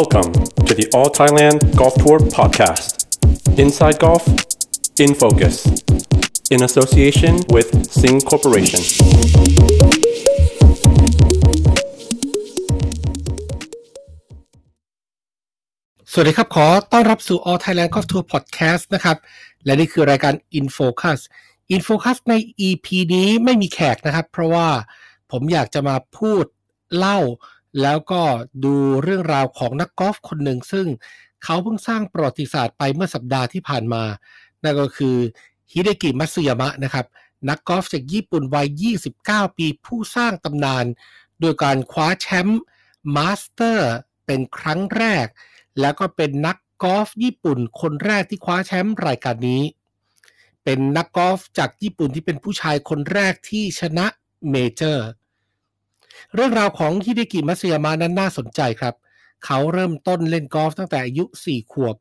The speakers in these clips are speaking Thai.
Welcome to the All Thailand Golf Tour podcast. Inside Golf, in focus, in association with Sing Corporation. สวัสดีครับ ขอต้อนรับสู่ All Thailand Golf Tour Podcast นะครับ และนี่คือรายการ InFocus InFocus ใน EP นี้ไม่มีแขกนะครับ เพราะว่าผมอยากจะมาพูดเล่า แล้วก็ดูเรื่องราวของนักกอล์ฟคนหนึ่ง ซึ่งเขาเพิ่งสร้างประวัติศาสตร์ไปเมื่อสัปดาห์ที่ผ่านมา นั่นก็คือฮิเดกิมัตสึยามะนะครับนักกอล์ฟจากญี่ปุ่นวัย 29 ปีผู้สร้างตำนาน โดยการคว้าแชมป์มาสเตอร์เป็นครั้งแรก แล้วก็เป็นนักกอล์ฟญี่ปุ่นคนแรกที่คว้าแชมป์รายการนี้ เป็นนักกอล์ฟจากญี่ปุ่นที่เป็นผู้ชายคนแรกที่ชนะเมเจอร์ เรื่องราวของฮิเดกิมัสยามะนั้นน่าสนใจครับ เขาเริ่มต้นเล่นกอล์ฟตั้งแต่อายุ 4 ขวบ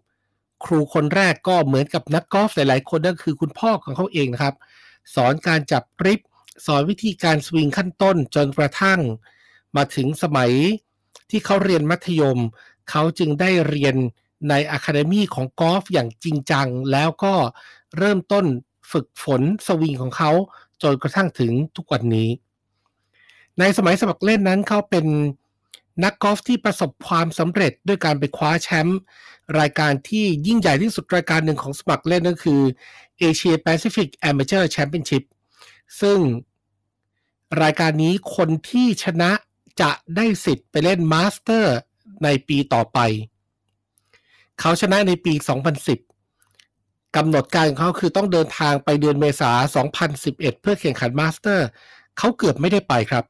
ครูคนแรกก็เหมือนกับนักกอล์ฟหลายๆ คนนั่นคือคุณพ่อของเขาเองนะครับ สอนการจับริปสอนวิธีการสวิงขั้นต้นจนกระทั่ง มาถึงสมัยที่เขาเรียนมัธยม เขาจึงได้เรียนในอะคาเดมีของกอล์ฟอย่างจริงจัง แล้วก็เริ่มต้นฝึกฝนสวิงของเขาจนกระทั่งถึงทุกวันนี้ ในสมัยสมัครเล่นนั้นเขาเป็นนักกอล์ฟที่ประสบความสำเร็จด้วยการไปคว้าแชมป์รายการที่ยิ่งใหญ่ที่สุดรายการหนึ่งของสมัครเล่นนั่นคือ Asia Pacific Amateur Championship ซึ่งรายการนี้คนที่ชนะจะได้สิทธิ์ไปเล่นมาสเตอร์ในปีต่อไป เขาชนะในปี 2010 กำหนดการของเขาคือต้องเดินทางไปเดือนเมษา 2011 เพื่อแข่งขันมาสเตอร์ เขาเกือบไม่ได้ไปครับ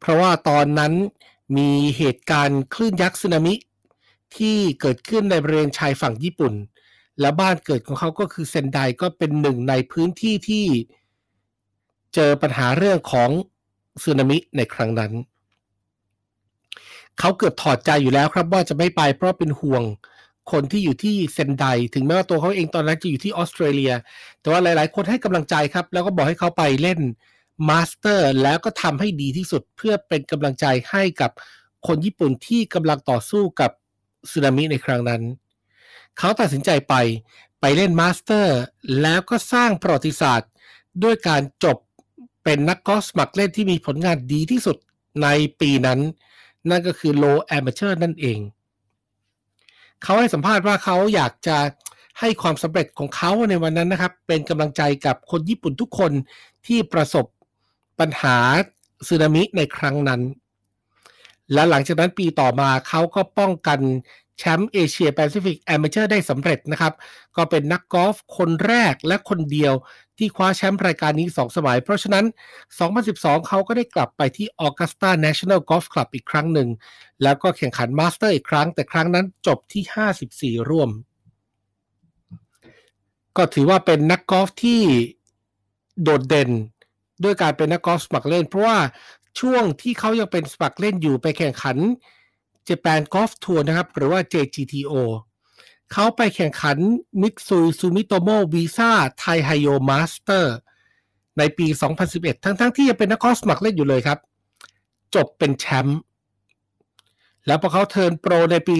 เพราะว่าตอนนั้นมีเหตุการณ์คลื่นยักษ์สึนามิที่เกิดขึ้นในบริเวณชายฝั่งญี่ปุ่น และบ้านเกิดของเขาก็คือเซนไดก็เป็นหนึ่งในพื้นที่ที่เจอปัญหาเรื่องของสึนามิในครั้งนั้น เขาเกือบถอดใจอยู่แล้วครับว่าจะไม่ไปเพราะเป็นห่วงคนที่อยู่ที่เซนไดถึงแม้ว่าตัวเขาเองตอนนั้นจะอยู่ที่ออสเตรเลีย แต่ว่าหลาย ๆ คนให้กำลังใจครับ แล้วก็บอกให้เขาไปเล่น มาสเตอร์แล้วก็ทำให้ดีที่สุดเพื่อเป็นกำลังใจให้กับคนญี่ปุ่นที่กำลังต่อสู้กับสึนามิในครั้งนั้น เขาตัดสินใจไปไปเล่นมาสเตอร์แล้วก็สร้างประวัติศาสตร์ ด้วยการจบเป็นนักกอล์ฟสมัครเล่นที่มีผลงานดีที่สุดในปีนั้น นั่นก็คือ Low Amateur นั่นเอง เขาให้สัมภาษณ์ว่าเขาอยากจะให้ความสำเร็จของเขาในวันนั้นนะครับ เป็นกำลังใจกับคนญี่ปุ่นทุกคนที่ประสบ ปัญหาสึนามิในครั้งนั้น และหลังจากนั้นปีต่อมาเขาก็ป้องกันแชมป์เอเชียแปซิฟิก Amateur ได้สำเร็จนะครับ ก็เป็นนักกอล์ฟคนแรกและคนเดียวที่คว้าแชมป์รายการนี้ 2 สมัย เพราะฉะนั้น 2012 เขาก็ได้กลับไปที่ Augusta National Golf Club อีกครั้งหนึ่ง แล้วก็แข่งขันมาสเตอร์อีกครั้ง แต่ครั้งนั้นจบที่ 54 ร่วม ก็ถือว่าเป็นนักกอล์ฟที่โดดเด่น ด้วยการเป็นนักกอล์ฟสมัครเล่น เพราะว่าช่วงที่เขายังเป็นสมัครเล่นอยู่ไปแข่งขัน Japan Golf Tour นะครับ หรือว่า JGTO เขาไปแข่งขัน Mitsui Sumitomo Visa Taiheiyo Masters ในปี 2011 ทั้งๆที่ยังเป็นนักกอล์ฟสมัครเล่นอยู่เลยครับ จบเป็นแชมป์แล้วพอเขา turn pro ในปี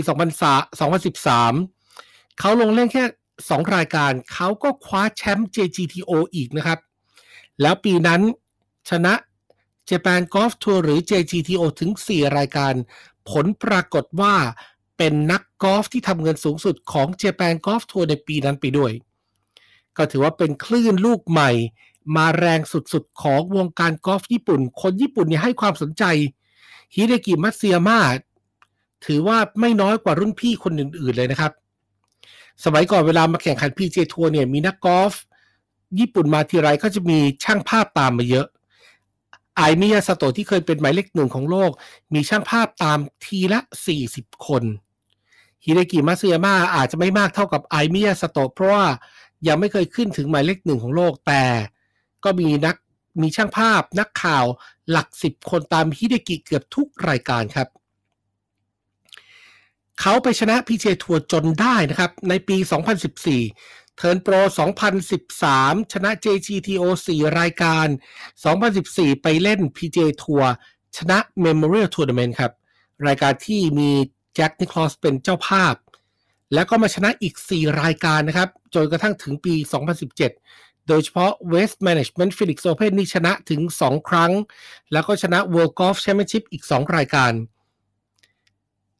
2013 เขาลงเล่นแค่ 2 รายการ เขาก็คว้าแชมป์ JGTO อีกนะครับ แล้วปีนั้นชนะ Japan Golf Tour หรือ JGTO ถึง 4 รายการ ผลปรากฏว่าเป็นนักกอล์ฟที่ทำเงินสูงสุดของ Japan Golf Tour ในปีนั้นไปด้วย ก็ถือว่าเป็นคลื่นลูกใหม่ มาแรงสุดๆ ของวงการกอล์ฟญี่ปุ่น คนญี่ปุ่นเนี่ยให้ความสนใจฮิเดกิมัตสึยมะถือว่าไม่น้อยกว่ารุ่นพี่คนอื่นๆเลยนะครับ สมัยก่อนเวลามาแข่งขัน PJ ทัวร์เนี่ยมีนักกอล์ฟ ญี่ปุ่นมาทีไรก็จะมีช่างภาพตามมาเยอะไอมิยาสโตที่เคยเป็นหมายเลขหนึ่งของโลก มีช่างภาพตามทีละ 40 คนฮิเดกิมัตสึยามะอาจจะไม่มากเท่ากับไอมิยาสโตเพราะว่ายังไม่เคยขึ้นถึงหมายเลขหนึ่งของโลกแต่ก็มีนักมีช่างภาพนักข่าวหลักสิบคนตามฮิเดกิเกือบทุกรายการครับ เขาไปชนะพีเจทัวร์จนได้นะครับ ในปี 2014 เทิร์นโปร 2013 ชนะ JGTO 4 รายการ 2014 ไปเล่น PJ ทัวร์ชนะ Memorial Tournament ครับ รายการที่มีแจ็คนิคลอสเป็นเจ้าภาพ แล้วก็มาชนะอีก 4 รายการนะครับ จนกระทั่งถึงปี 2017 โดยเฉพาะ West Management Felix Open นี่ชนะถึง 2 ครั้ง แล้วก็ชนะ World Golf Championship อีก 2 รายการ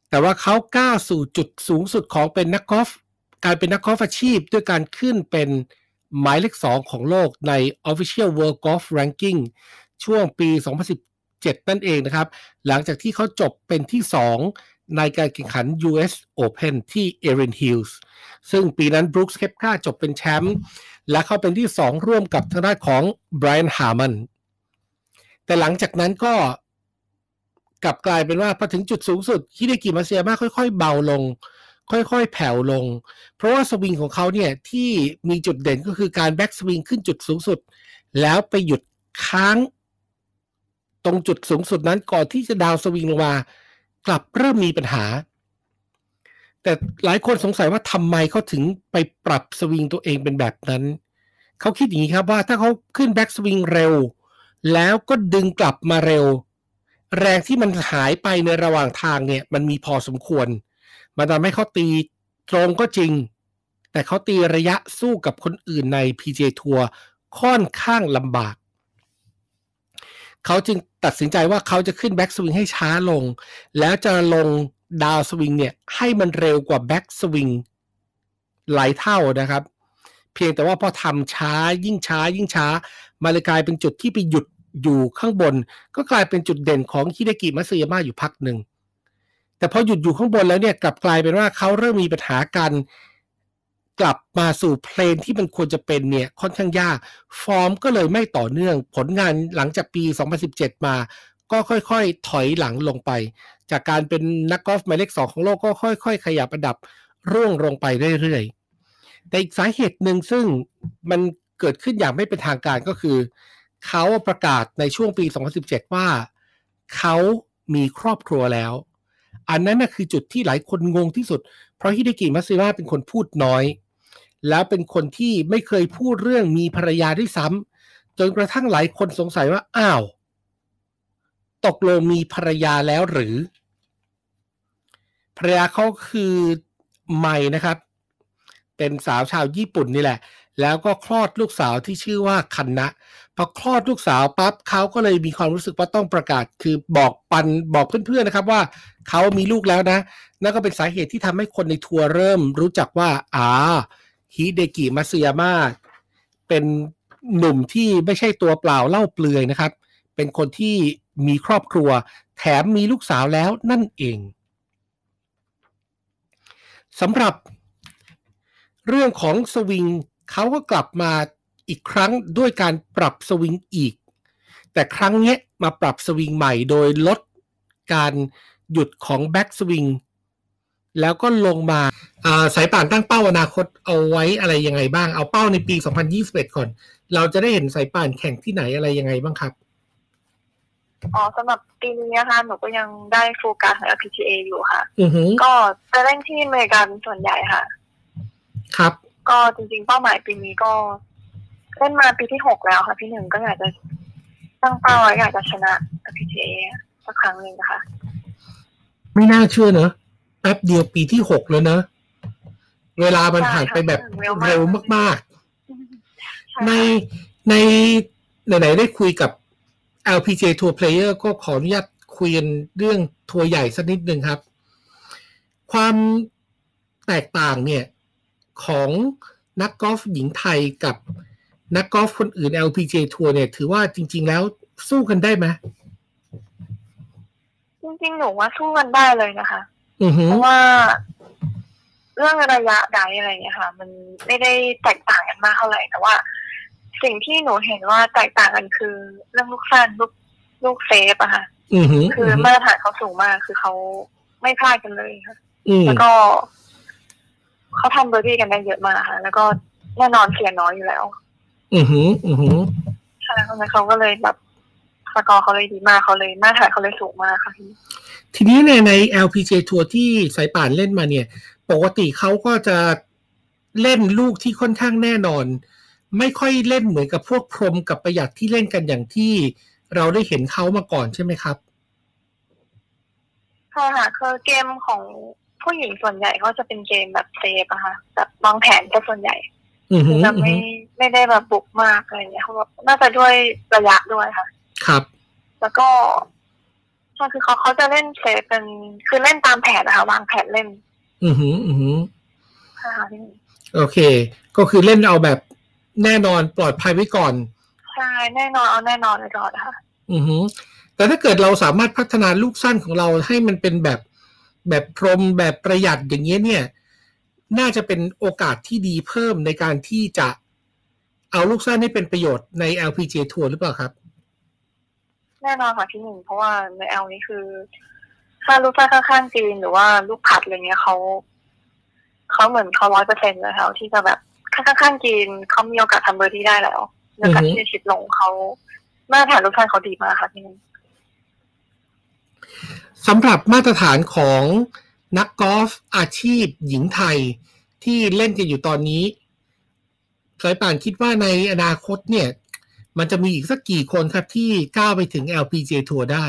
แต่ว่าเขาก้าวสู่จุดสูงสุดของเป็นนักกอล์ฟ การเป็นนักกอล์ฟอาชีพด้วยการขึ้นเป็นหมายเลข2ของโลกใน Official World Golf Ranking ช่วงปี 2017 นั่นเองนะครับ หลังจากที่เขาจบเป็นที่2ในการแข่งขัน US Open ที่ Erin Hills ซึ่งปีนั้น Brooks k e p k a จบเป็นแชมป์และเขาเป็นที่ 2 ร่วมกับทางด้านของ Brian Harman แต่หลังจากนั้นก็กลับกลายเป็นว่าพอถึงจุดสูงสุดฮิเดกิมาเซียมาค่อย ๆ เบาลง ค่อยๆ แผ่วลง เพราะว่าสวิงของเขาเนี่ยที่มีจุดเด่นก็คือการแบ็กสวิงขึ้นจุดสูงสุด แล้วไปหยุดค้าง ตรงจุดสูงสุดนั้นก่อนที่จะดาวสวิงลงมา กลับเริ่มมีปัญหา แต่หลายคนสงสัยว่าทำไมเขาถึงไปปรับสวิงตัวเองเป็นแบบนั้น เขาคิดอย่างนี้ครับว่าถ้าเขาขึ้น backswing เร็ว แล้วก็ดึงกลับมาเร็ว แรงที่มันหายไปในระหว่างทางเนี่ยมันมีพอสมควร มันทำให้เขาตีตรงก็จริง แต่เขาตีระยะสู้กับคนอื่นใน PJ ทัวร์ค่อนข้างลำบาก เขาจึงตัดสินใจว่าเขาจะขึ้น backswing ให้ช้าลง แล้วจะลง downswing เนี่ยให้มันเร็วกว่า backswingหลายเท่านะครับ เพียงแต่ว่าพอทำช้ายิ่งช้ายิ่งช้ามาเลยกลายเป็นจุดที่ไปหยุดอยู่ข้างบน ก็กลายเป็นจุดเด่นของฮิเดกิมัสยาม่าอยู่พักหนึ่ง แต่พอหยุดอยู่ข้างบนแล้วเนี่ยกลับกลายเป็นว่าเขาเริ่มมีปัญหาการกลับมาสู่เพลนที่มันควรจะเป็นเนี่ยค่อนข้างยาก ฟอร์มก็เลยไม่ต่อเนื่อง ผลงานหลังจากปี 2017 มา ก็ค่อยๆ ถอยหลังลงไป จากการเป็นนักกอล์ฟหมายเลขสองของโลกก็ค่อย ๆ ขยับอันดับร่วงลงไปเรื่อยๆ แต่อีกสาเหตุหนึ่งซึ่งมันเกิดขึ้นอย่างไม่เป็นทางการก็คือ เขาประกาศในช่วงปี 2017 ว่า เขามีครอบครัวแล้ว อันนั้นนะคือจุดที่หลายคนงงที่สุด เพราะฮิเดกิมัตสึยาม่าเป็นคนพูดน้อย แล้วเป็นคนที่ไม่เคยพูดเรื่องมีภรรยาด้วยซ้ำจนกระทั่งหลายคนสงสัยว่าอ้าว ตกลงมีภรรยาแล้วหรือภรรยาเขาคือไมนะครับ เป็นสาวชาวญี่ปุ่นนี่แหละ แล้วก็คลอดลูกสาวที่ชื่อว่าคันนะ พอคลอดลูกสาวปั๊บเขาก็เลยมีความรู้สึกว่าต้องประกาศ คือบอกปันบอกเพื่อนๆนะครับว่าเขามีลูกแล้วนะ นั่นก็เป็นสาเหตุที่ทำให้คนในทัวร์เริ่มรู้จักว่าอ่าฮิเดกิมัตสึยาม่าเป็นหนุ่มที่ไม่ใช่ตัวเปล่าเล่าเปลือยนะครับ เป็นคนที่มีครอบครัว แถมมีลูกสาวแล้วนั่นเองสำหรับเรื่องของสวิงเขาก็กลับมา อีกครั้งด้วยการปรับสวิงอีก แต่ครั้งนี้มาปรับสวิงใหม่โดยลดการหยุดของแบ็กสวิงแล้วก็ลงมาสายป่านตั้งเป้าอนาคตเอาไว้อะไรยังไงบ้าง เอาเป้าในปี 2021 ก่อน เราจะได้เห็นสายป่านแข่งที่ไหนอะไรยังไงบ้างครับ อ๋อสำหรับปีนี้นะคะหนูก็ยังได้โฟกัสใน LPGA อยู่ค่ะอือหือก็จะเล่นที่อเมริกันส่วนใหญ่ค่ะ ครับ ก็จริงๆ เป้าหมายปีนี้ก็ เล่นมาปีที่หกแล้วค่ะ พี่หนึ่งก็อยากจะตั้งเป้าไว้อยากจะชนะ LPGA สักครั้งหนึ่งนะคะ ไม่น่าเชื่อเนอะแป๊บเดียวปีที่หกแล้วเนอะเวลามันผ่านไปแบบเร็วมากใช่ๆในในไหนๆได้คุยกับ LPGA Tour Player ก็ขออนุญาตคุยกันเรื่องทัวร์ใหญ่สักนิดหนึ่งครับ ความแตกต่างเนี่ยของนักกอล์ฟหญิงไทยกับ นักกอล์ฟคนอื่น LPGA ทัวร์เนี่ย ถือว่าจริง ๆ แล้วสู้กันได้ไหมจริงๆหนูว่าสู้กันได้เลยนะคะอือหือเพราะว่า เรื่องระยะใดอะไรอย่างเงี้ยค่ะ มันไม่ได้แตกต่างกันมากเท่าไหร่แต่ว่า สิ่งที่หนูเห็นว่าแตกต่างกันคือ เรื่องลูกสั้นลูกลูก save อะค่ะอือหือคือมาตรฐานเขาสูงมากคือเขาไม่พลาดกันเลยค่ะอืมแล้วก็เขาทำเบอร์ดี้กันได้เยอะมากค่ะ แล้วก็แน่นอนเสียน้อยอยู่แล้ว อือหือ อือหือใช่เพราะฉะนั้นเขาก็เลยแบบสกอร์เขาเลยดีมากเขาเลยมาตรฐานเขาเลยสูงมากค่ะพี่ทีนี้ในใน LPGA ทัวร์ที่สายป่านเล่นมาเนี่ย ปกติเขาก็จะเล่นลูกที่ค่อนข้างแน่นอน ไม่ค่อยเล่นเหมือนกับพวกพรหมกับประหยัดที่เล่นกันอย่างที่เราได้เห็นเขามาก่อนใช่ไหมครับใช่ช่ค่ะคือเกมของผู้หญิงส่วนใหญ่ก็จะเป็นเกมแบบเซฟอะค่ะแบบวางแผนจะส่วนใหญ่อือหือ จะไม่ไม่ได้แบบบุกมากอะไรอย่างเงี้ยเขาบอกน่าจะด้วยระยะด้วยค่ะ ครับ แล้วก็ใช่คือเขาเขาจะเล่นเซฟเป็นคือเล่นตามแผนนะคะวางแผนเล่น อือหือ อือหือใช่ค่ะพี่หนึ่งโอเค ก็คือเล่นเอาแบบแน่นอนปลอดภัยไว้ก่อน ใช่แน่นอนเอาแน่นอนไว้ก่อนนะคะอือหือ แต่ถ้าเกิดเราสามารถพัฒนาลูกสั้นของเราให้มันเป็นแบบแบบพรมแบบประหยัดอย่างเงี้ยเนี่ย น่าจะเป็นโอกาสที่ดีเพิ่มในการที่จะเอาลูกสั้นให้เป็นประโยชน์ใน LPG ทัวร์หรือเปล่าครับ แน่นอนค่ะพี่หนึ่งเพราะว่าในแอลนี้คือ ถ้าลูกฟ้าข้างๆจีนหรือว่าลูกผัดอะไรเงี้ยเขาเขาเหมือนเขาร้อยเปอร์เซ็นต์เลยค่ะที่จะแบบข้างๆจีนเขามีโอกาสทำเบอร์ที่ได้แล้วมีโอกาสที่จะชิดลงเขามาตรฐานลูกฟ้าเขาดีมากค่ะพี่หนึ่งสำหรับมาตรฐานของ นักกอล์ฟอาชีพหญิงไทยที่เล่นกันอยู่ตอนนี้สายป่านคิดว่าในอนาคตเนี่ย มันจะมีอีกสักกี่คนครับที่ก้าวไปถึง LPGA ทัวร์ได้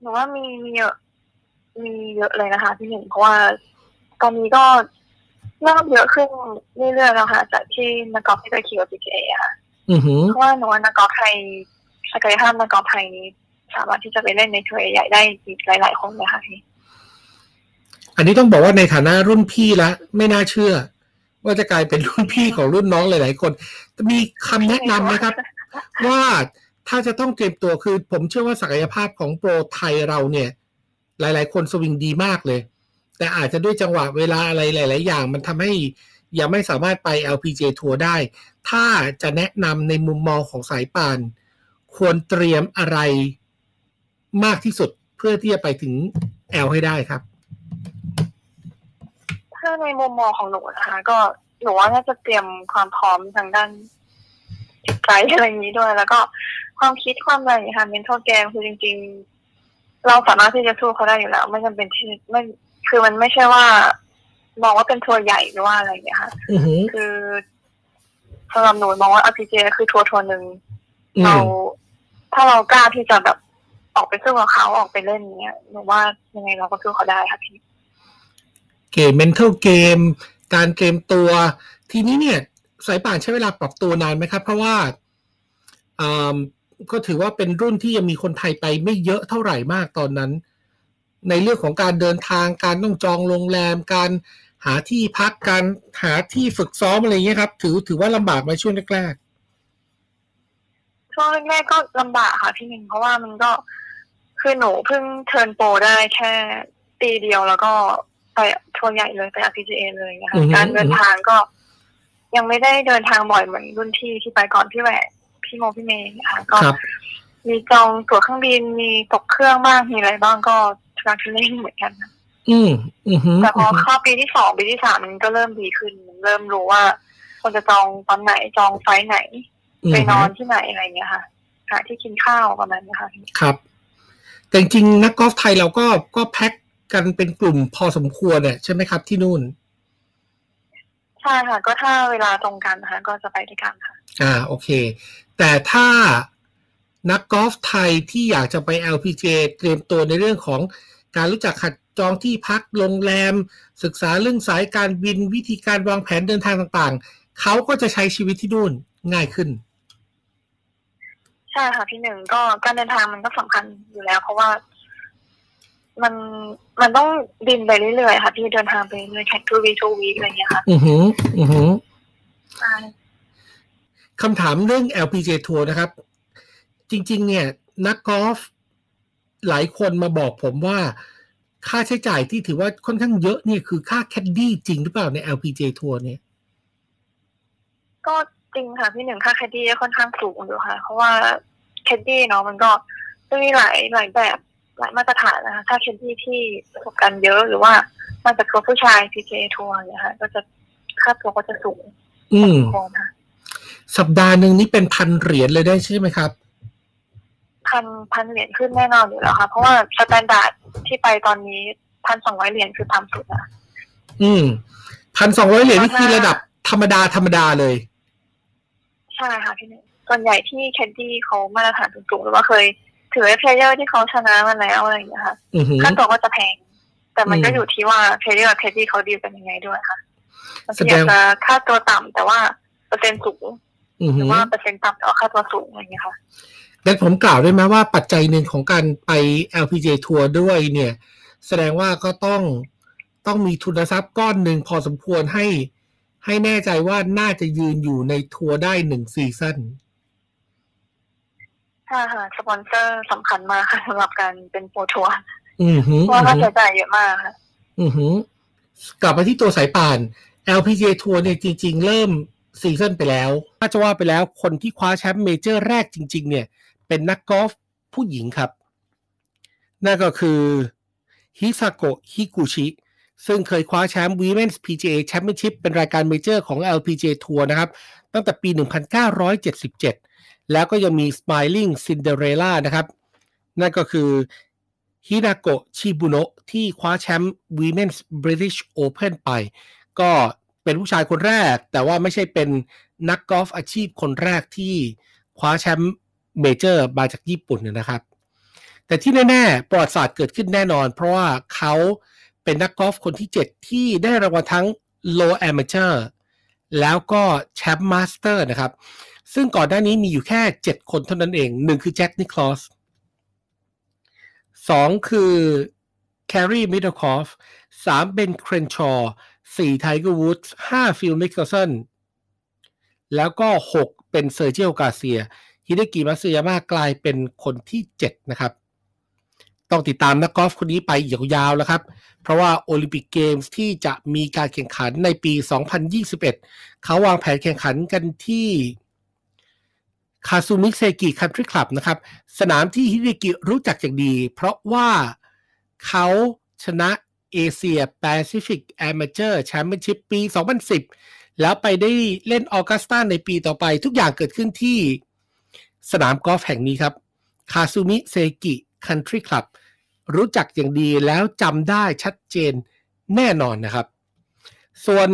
หนูว่ามีมีเยอะมีเยอะเลยนะคะพี่หนึ่งเพราะว่าตอนนี้ก็รอบเยอะขึ้นเรื่อยๆแล้วค่ะจากที่นักกอล์ฟที่ไปขี่กับ PGA อะค่ะอือหือเพราะว่าหนูว่านักกอล์ฟไทยศักยภาพนักกอล์ฟไทยนี้ สามารถที่จะไปเล่นในทัวร์ใหญ่ได้อีกหลาย ๆ คนเลยค่ะพี่อันนี้ต้องบอกว่าในฐานะรุ่นพี่ละไม่น่าเชื่อ ว่าจะกลายเป็นรุ่นพี่ของรุ่นน้องหลาย ๆ คน มีคำแนะนำนะครับ ว่าถ้าจะต้องเตรียมตัวคือผมเชื่อว่าศักยภาพของโปรไทยเราเนี่ย หลาย ๆ คนสวิงดีมากเลย แต่อาจจะด้วยจังหวะเวลาอะไรหลาย ๆ อย่าง มันทำให้ยังไม่สามารถไป LPG ทัวร์ได้ ถ้าจะแนะนำในมุมมองของสายป่าน ควรเตรียมอะไร มากที่สุดเพื่อที่จะไปถึง L ให้ได้ครับ ถ้าในมุมมองของหนูนะคะ ก็หนูว่าน่าจะเตรียมความพร้อมทางด้านจิตใจอะไรอย่างนี้ด้วย แล้วก็ความคิดความอะไรอย่างเงี้ยค่ะ mental game คือจริง ๆ เราสามารถที่จะสู้เขาได้อยู่แล้ว ไม่จำเป็นที่ไม่คือมันไม่ใช่ว่า มองว่าเป็นทัวร์ใหญ่หรือว่าอะไรอย่างเงี้ยค่ะอือหือคือสำหรับหนูมองว่า RPG คือทัวร์ทัวร์หนึ่งอืเรามถ้าเรากล้าที่จะแบบ ออกไปสู้กับเขาออกไปเล่นอย่างเงี้ยหนูว่ายังไงเราก็สู้เขาได้ค่ะพี่เกม mental game การเตรียมตัว ทีนี้เนี่ย สายป่านใช้เวลาปรับตัวนานไหมครับ เพราะว่าอ่าก็ถือว่าเป็นรุ่นที่ยังมีคนไทยไปไม่เยอะเท่าไหร่มากตอนนั้น ในเรื่องของการเดินทางการต้องจองโรงแรม การหาที่พักการหาที่ฝึกซ้อมอะไรอย่างเงี้ยครับ ถือถือว่าลำบากไหมช่วงแรกช่วงแรกๆก็ลำบากค่ะพี่หนึ่งเพราะว่ามันก็ คือหนูเพิ่งเทิร์นโปรได้แค่ปีเดียวแล้วก็ไปทัวร์ใหญ่เลยไป RPGA เลยนะอืคะอฮึ การเดินทางก็ ยังไม่ได้เดินทางบ่อยเหมือนรุ่นพี่ที่ไปก่อนพี่แหวกพี่โมพี่เมย์นะคะก็ๆครับ มีจองตั๋วเครื่องบินมีตกเครื่องบ้างมีอะไรบ้างก็ทุรักทุเลเหมือนกันนะอืมอือหือแต่พออือหือเข้าปีที่สองปีที่สามมันก็เริ่มดีขึ้น เริ่มรู้ว่าคนจะจองตอนไหนจองไฟล์ไหน ไปนอนที่ไหนอะไรอย่างเงี้ยค่ะหาที่กินข้าวประมาณนี้ค่ะ ครับ แต่จริงๆนักกอล์ฟไทยเราก็ก็แพ็กกันเป็นกลุ่มพอสมควรเนี่ยใช่ไหมครับที่นู่น ใช่ค่ะ ก็ถ้าเวลาตรงกันนะคะก็จะไปด้วยกันค่ะ อ่าโอเค แต่ถ้านักกอล์ฟไทยที่อยากจะไป LPGA เตรียมตัวในเรื่องของการรู้จักขัดจองที่พักโรงแรม ศึกษาเรื่องสายการบินวิธีการวางแผนเดินทางต่างๆ เขาก็จะใช้ชีวิตที่นู่นง่ายขึ้นใช่ค่ะพี่หนึ่งก็การเดินทางมันก็สำคัญอยู่แล้ว เพราะว่า มันมันต้องบินไปเรื่อยๆค่ะพี่เดินทางไปเรื่อยๆแค่ทูวีทูวีอะไรอย่างเงี้ยค่ะ อือหือ อือหือใช่คำถามเรื่อง LPGA ทัวร์นะครับ จริง ๆ เนี่ย นักกอล์ฟหลายคนมาบอกผมว่าค่าใช้จ่ายที่ถือว่าค่อนข้างเยอะเนี่ยคือค่าแคดดี้จริงหรือเปล่าใน LPGA ทัวร์เนี่ย ก็ จริงค่ะพี่หนึ่งค่าแคดดี้ก็ค่อนข้างสูงอยู่ค่ะ เพราะว่าแคดดี้เนาะมันก็จะมีหลายหลายแบบหลายมาตรฐานนะคะถ้าแคดดี้ที่ประสบการณ์เยอะหรือว่ามาจากตัวผู้ชาย PGA ทัวร์เนี่ยค่ะ ก็จะค่าตัวก็จะสูงอืมพอค่ะสัปดาห์หนึ่งนี่เป็นพันเหรียญเลยได้ใช่ไหมครับพันพันเหรียญขึ้นแน่นอนอยู่แล้วค่ะ เพราะว่า standard ที่ไปตอนนี้พันสองร้อยเหรียญคือต่ำสุดนะอืมพันสองร้อยเหรียญนี่คือระดับธรรมดาธรรมดาเลย ใช่ค่ะพี่หนึ่งส่วนใหญ่ที่แคดดี้เขามาตรฐานสูงๆหรือว่าเคย ถือว่า player ที่เขาชนะมาแล้วอะไรอย่างเงี้ยค่ะอือหือค่าตัวก็จะแพง แต่มันก็อืมอยู่ที่ว่า player กับ player ที่เขาดีลกันยังไงด้วยค่ะบางแสทีดงอาจจะค่าตัวต่ำแต่ว่าเปอร์เซ็นต์สูงอือหหืรืออว่าเปอร์เซ็นต์ต่ำแต่ว่าค่าตัวสูงอะไรอย่างเงี้ยค่ะงั้นผมกล่าวได้ไหมว่าปัจจัยหนึ่งของการไป LPG ทัวร์ด้วยเนี่ย แสดงว่าก็ต้องต้องมีทุนทรัพย์ก้อนหนึ่งพอสมควรให้ ให้แน่ใจว่าน่าจะยืนอยู่ในทัวร์ได้หนึ่ง seasonใช่ค่ะ สปอนเซอร์สำคัญมากค่ะสำหรับการเป็นโปรทัวร์อือหือเพราะว่าค่าใช้จ่ายเยอะมากค่ะ อือหือกลับมาที่ตัวสายป่าน LPGA ทัวร์เนี่ยจริง ๆ เริ่ม season ไปแล้ว ถ้าจะว่าไปแล้วคนที่คว้าแชมป์เมเจอร์แรกจริง ๆ เนี่ย เป็นนักกอล์ฟผู้หญิงครับ นั่นก็คือฮิซาโกะฮิกุชิ ซึ่งเคยคว้าแชมป์ Women's PGA Championship เป็นรายการเมเจอร์ของ LPGA ทัวร์นะครับ ตั้งแต่ปี 1977 แล้วก็ยังมี Smiling Cinderella นะครับ นั่นก็คือฮินาโกะชิบุโนะที่คว้าแชมป์ Women's British Open ไป ก็เป็นผู้ชายคนแรก แต่ว่าไม่ใช่เป็นนักกอล์ฟอาชีพคนแรกที่คว้าแชมป์เมเจอร์มาจากญี่ปุ่นนะครับ แต่ที่แน่ ๆ ประวัติศาสตร์เกิดขึ้นแน่นอน เพราะว่าเขา เป็นนักกอล์ฟคนที่ 7 ที่ได้รางวัลทั้ง Low Amateur แล้วก็แชมป์มาสเตอร์นะครับ ซึ่งก่อนหน้านี้มีอยู่แค่ 7 คนเท่านั้นเองหนึ่งคือแจ็คนิคลอสสองคือแคร์รีมิดเดิลคอฟสามเบนเครนชอร์สี่ไทเกอร์วูดส์ห้าฟิลมิกเกลสันแล้วก็หกเป็นเซอร์เจียลกาเซียฮิเดกิมัตสึยามะกลายเป็นคนที่ 7 นะครับ ต้องติดตามนักกอล์ฟคนนี้ไปยาวๆแล้วครับ เพราะว่าโอลิมปิกเกมส์ที่จะมีการแข่งขันในปี 2021 เขาวางแผนแข่งขันกันที่คาซูมิเซกิคันทรีคลับนะครับ สนามที่ฮิเดกิรู้จักอย่างดี เพราะว่าเขาชนะ Asia-Pacific Amateur Championship ปี 2010 แล้วไปได้เล่นออกัสตาในปีต่อไป ทุกอย่างเกิดขึ้นที่สนามกอล์ฟแห่งนี้ครับ คาซูมิกาเซกิ Country Club รู้จักอย่างดีแล้วจำได้ชัดเจนแน่นอนนะครับ ส่วน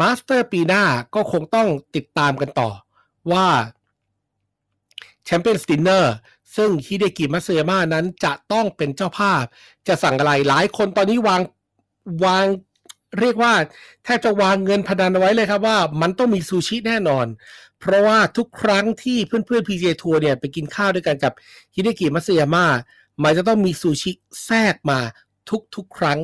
มาสเตอร์ปีหน้าก็คงต้องติดตามกันต่อว่าChampions Dinner ซึ่งฮิเดกิมัตสึยามะนั้นจะต้องเป็นเจ้าภาพ จะสั่งอะไรหลายคนตอนนี้วางวางเรียกว่าแทบจะวางเงินพนันไว้เลยครับว่ามันต้องมีซูชิแน่นอน เพราะว่าทุกครั้งที่เพื่อนๆ PJ ทัวร์เนี่ยไปกินข้าวด้วยกันกับฮิเดกิมัตสึยามะมันจะต้องมีซูชิแทรกมาทุกๆ ครั้ง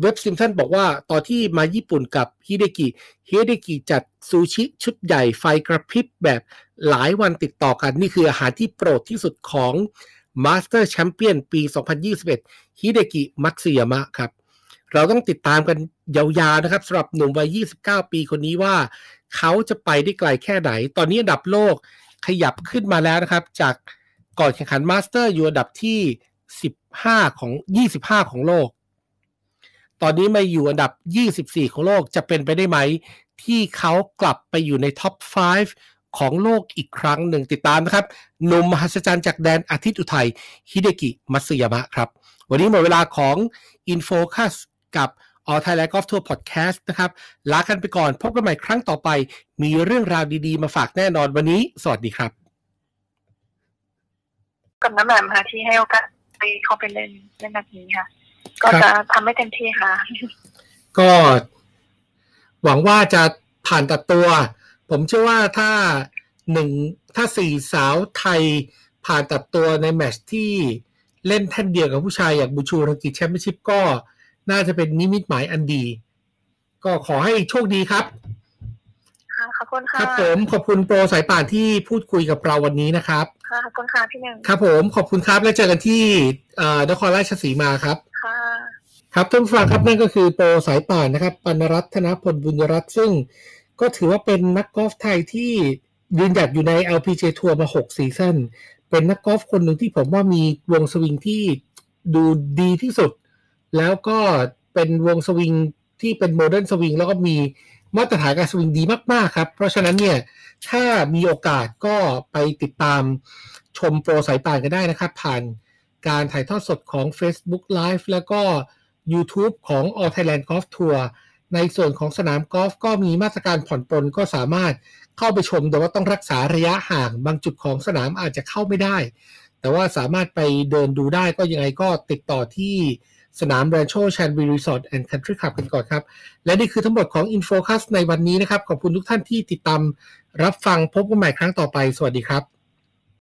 เว็บบ์ ซิมป์สันบอกว่าตอนที่มาญี่ปุ่นกับฮิเดกิฮิเดกิจัดซูชิชุดใหญ่ไฟกระพริบแบบหลายวันติดต่อกัน นี่คืออาหารที่โปรดที่สุดของ Master Champion ปี 2021ฮิเดกิมัตสึยามะครับ เราต้องติดตามกันยาวๆนะครับสำหรับหนุ่มวัย 29 ปีคนนี้ว่า เขาจะไปได้ไกลแค่ไหน ตอนนี้อันดับโลกขยับขึ้นมาแล้วนะครับ จากก่อนแข่งขันมาสเตอร์อยู่อันดับที่ 15 ของ 25 ของโลก ตอนนี้มาอยู่อันดับ 24 ของโลกจะเป็นไปได้ไหม ที่เขากลับไปอยู่ในท็อป 5 ของโลกอีกครั้งหนึ่งติดตามนะครับหนุ่มมหัศจรรย์จากแดนอาทิตย์อุทัยฮิเดกิมัตสึยามะครับ วันนี้หมดเวลาของ InFocus กับ All Thailand Golf Tour Podcast นะครับลากันไปก่อน พบกันใหม่ครั้งต่อไป มีเรื่องราวดีๆ มาฝากแน่นอนวันนี้ สวัสดีครับ กับน้ำแหลมค่ะที่ให้โอกาสไปเข้าไปเล่นเล่นแบบนี้ค่ะ ก็ครับจะทำให้เต็มที่ค่ะ ก็หวังว่าจะผ่านตัดตัว ผมเชื่อว่าถ้าหนึ่งถ้าสี่สาวไทยผ่านตัดตัวในแมตช์ที่เล่นแท่นเดียวกับผู้ชายอย่างบูชูรังกิแชมเปี้ยนชิพก็ น่าจะเป็นนิมิตหมายอันดี ก็ขอให้โชคดีครับค่ะขอบคุณคค่ะรับผมขอบคุณโปรสายป่านที่พูดคุยกับเราวันนี้นะครับค่ะขอบคุณค่ะพี่หนึ่งครับผมขอบคุณครับแล้วเจอกันที่เอ่อนครราชสีมาครับค่ะครับท่านผู้ฟังครับนั่นก็คือโปรสายป่านนะครับปัณณรัตน์ธนพลบุญยรัศมิ์ซึ่งก็ถือว่าเป็นนักกอล์ฟไทยที่ยืนหยัดอยู่ใน LPG ทัวร์มา 6 ซีซั่นเป็นนักกอล์ฟคนหนึ่งที่ผมว่ามีวงสวิงที่ดูดีที่สุด แล้วก็เป็นวงสวิงที่เป็น modern swing แล้วก็มีมาตรฐานการสวิงดีมาก ๆ ครับ เพราะฉะนั้นเนี่ย ถ้ามีโอกาสก็ไปติดตามชมโปรสายป่านกันได้นะครับ ผ่านการถ่ายทอดสดของ Facebook Live แล้วก็ YouTube ของ All Thailand Golf Tour ในส่วนของสนามกอล์ฟก็มีมาตรการผ่อนปลนก็สามารถเข้าไปชม แต่ว่าต้องรักษาระยะห่างบางจุดของสนามอาจจะเข้าไม่ได้ แต่ว่าสามารถไปเดินดูได้ก็ยังไงก็ติดต่อที่ สนามแรนโชชาญวีร์ Resort and Country Club กันก่อนครับ และนี่คือทั้งหมดของ InFocus ในวันนี้นะครับ ขอบคุณทุกท่านที่ติดตามรับฟังพบกันใหม่ครั้งต่อไป สวัสดีครับ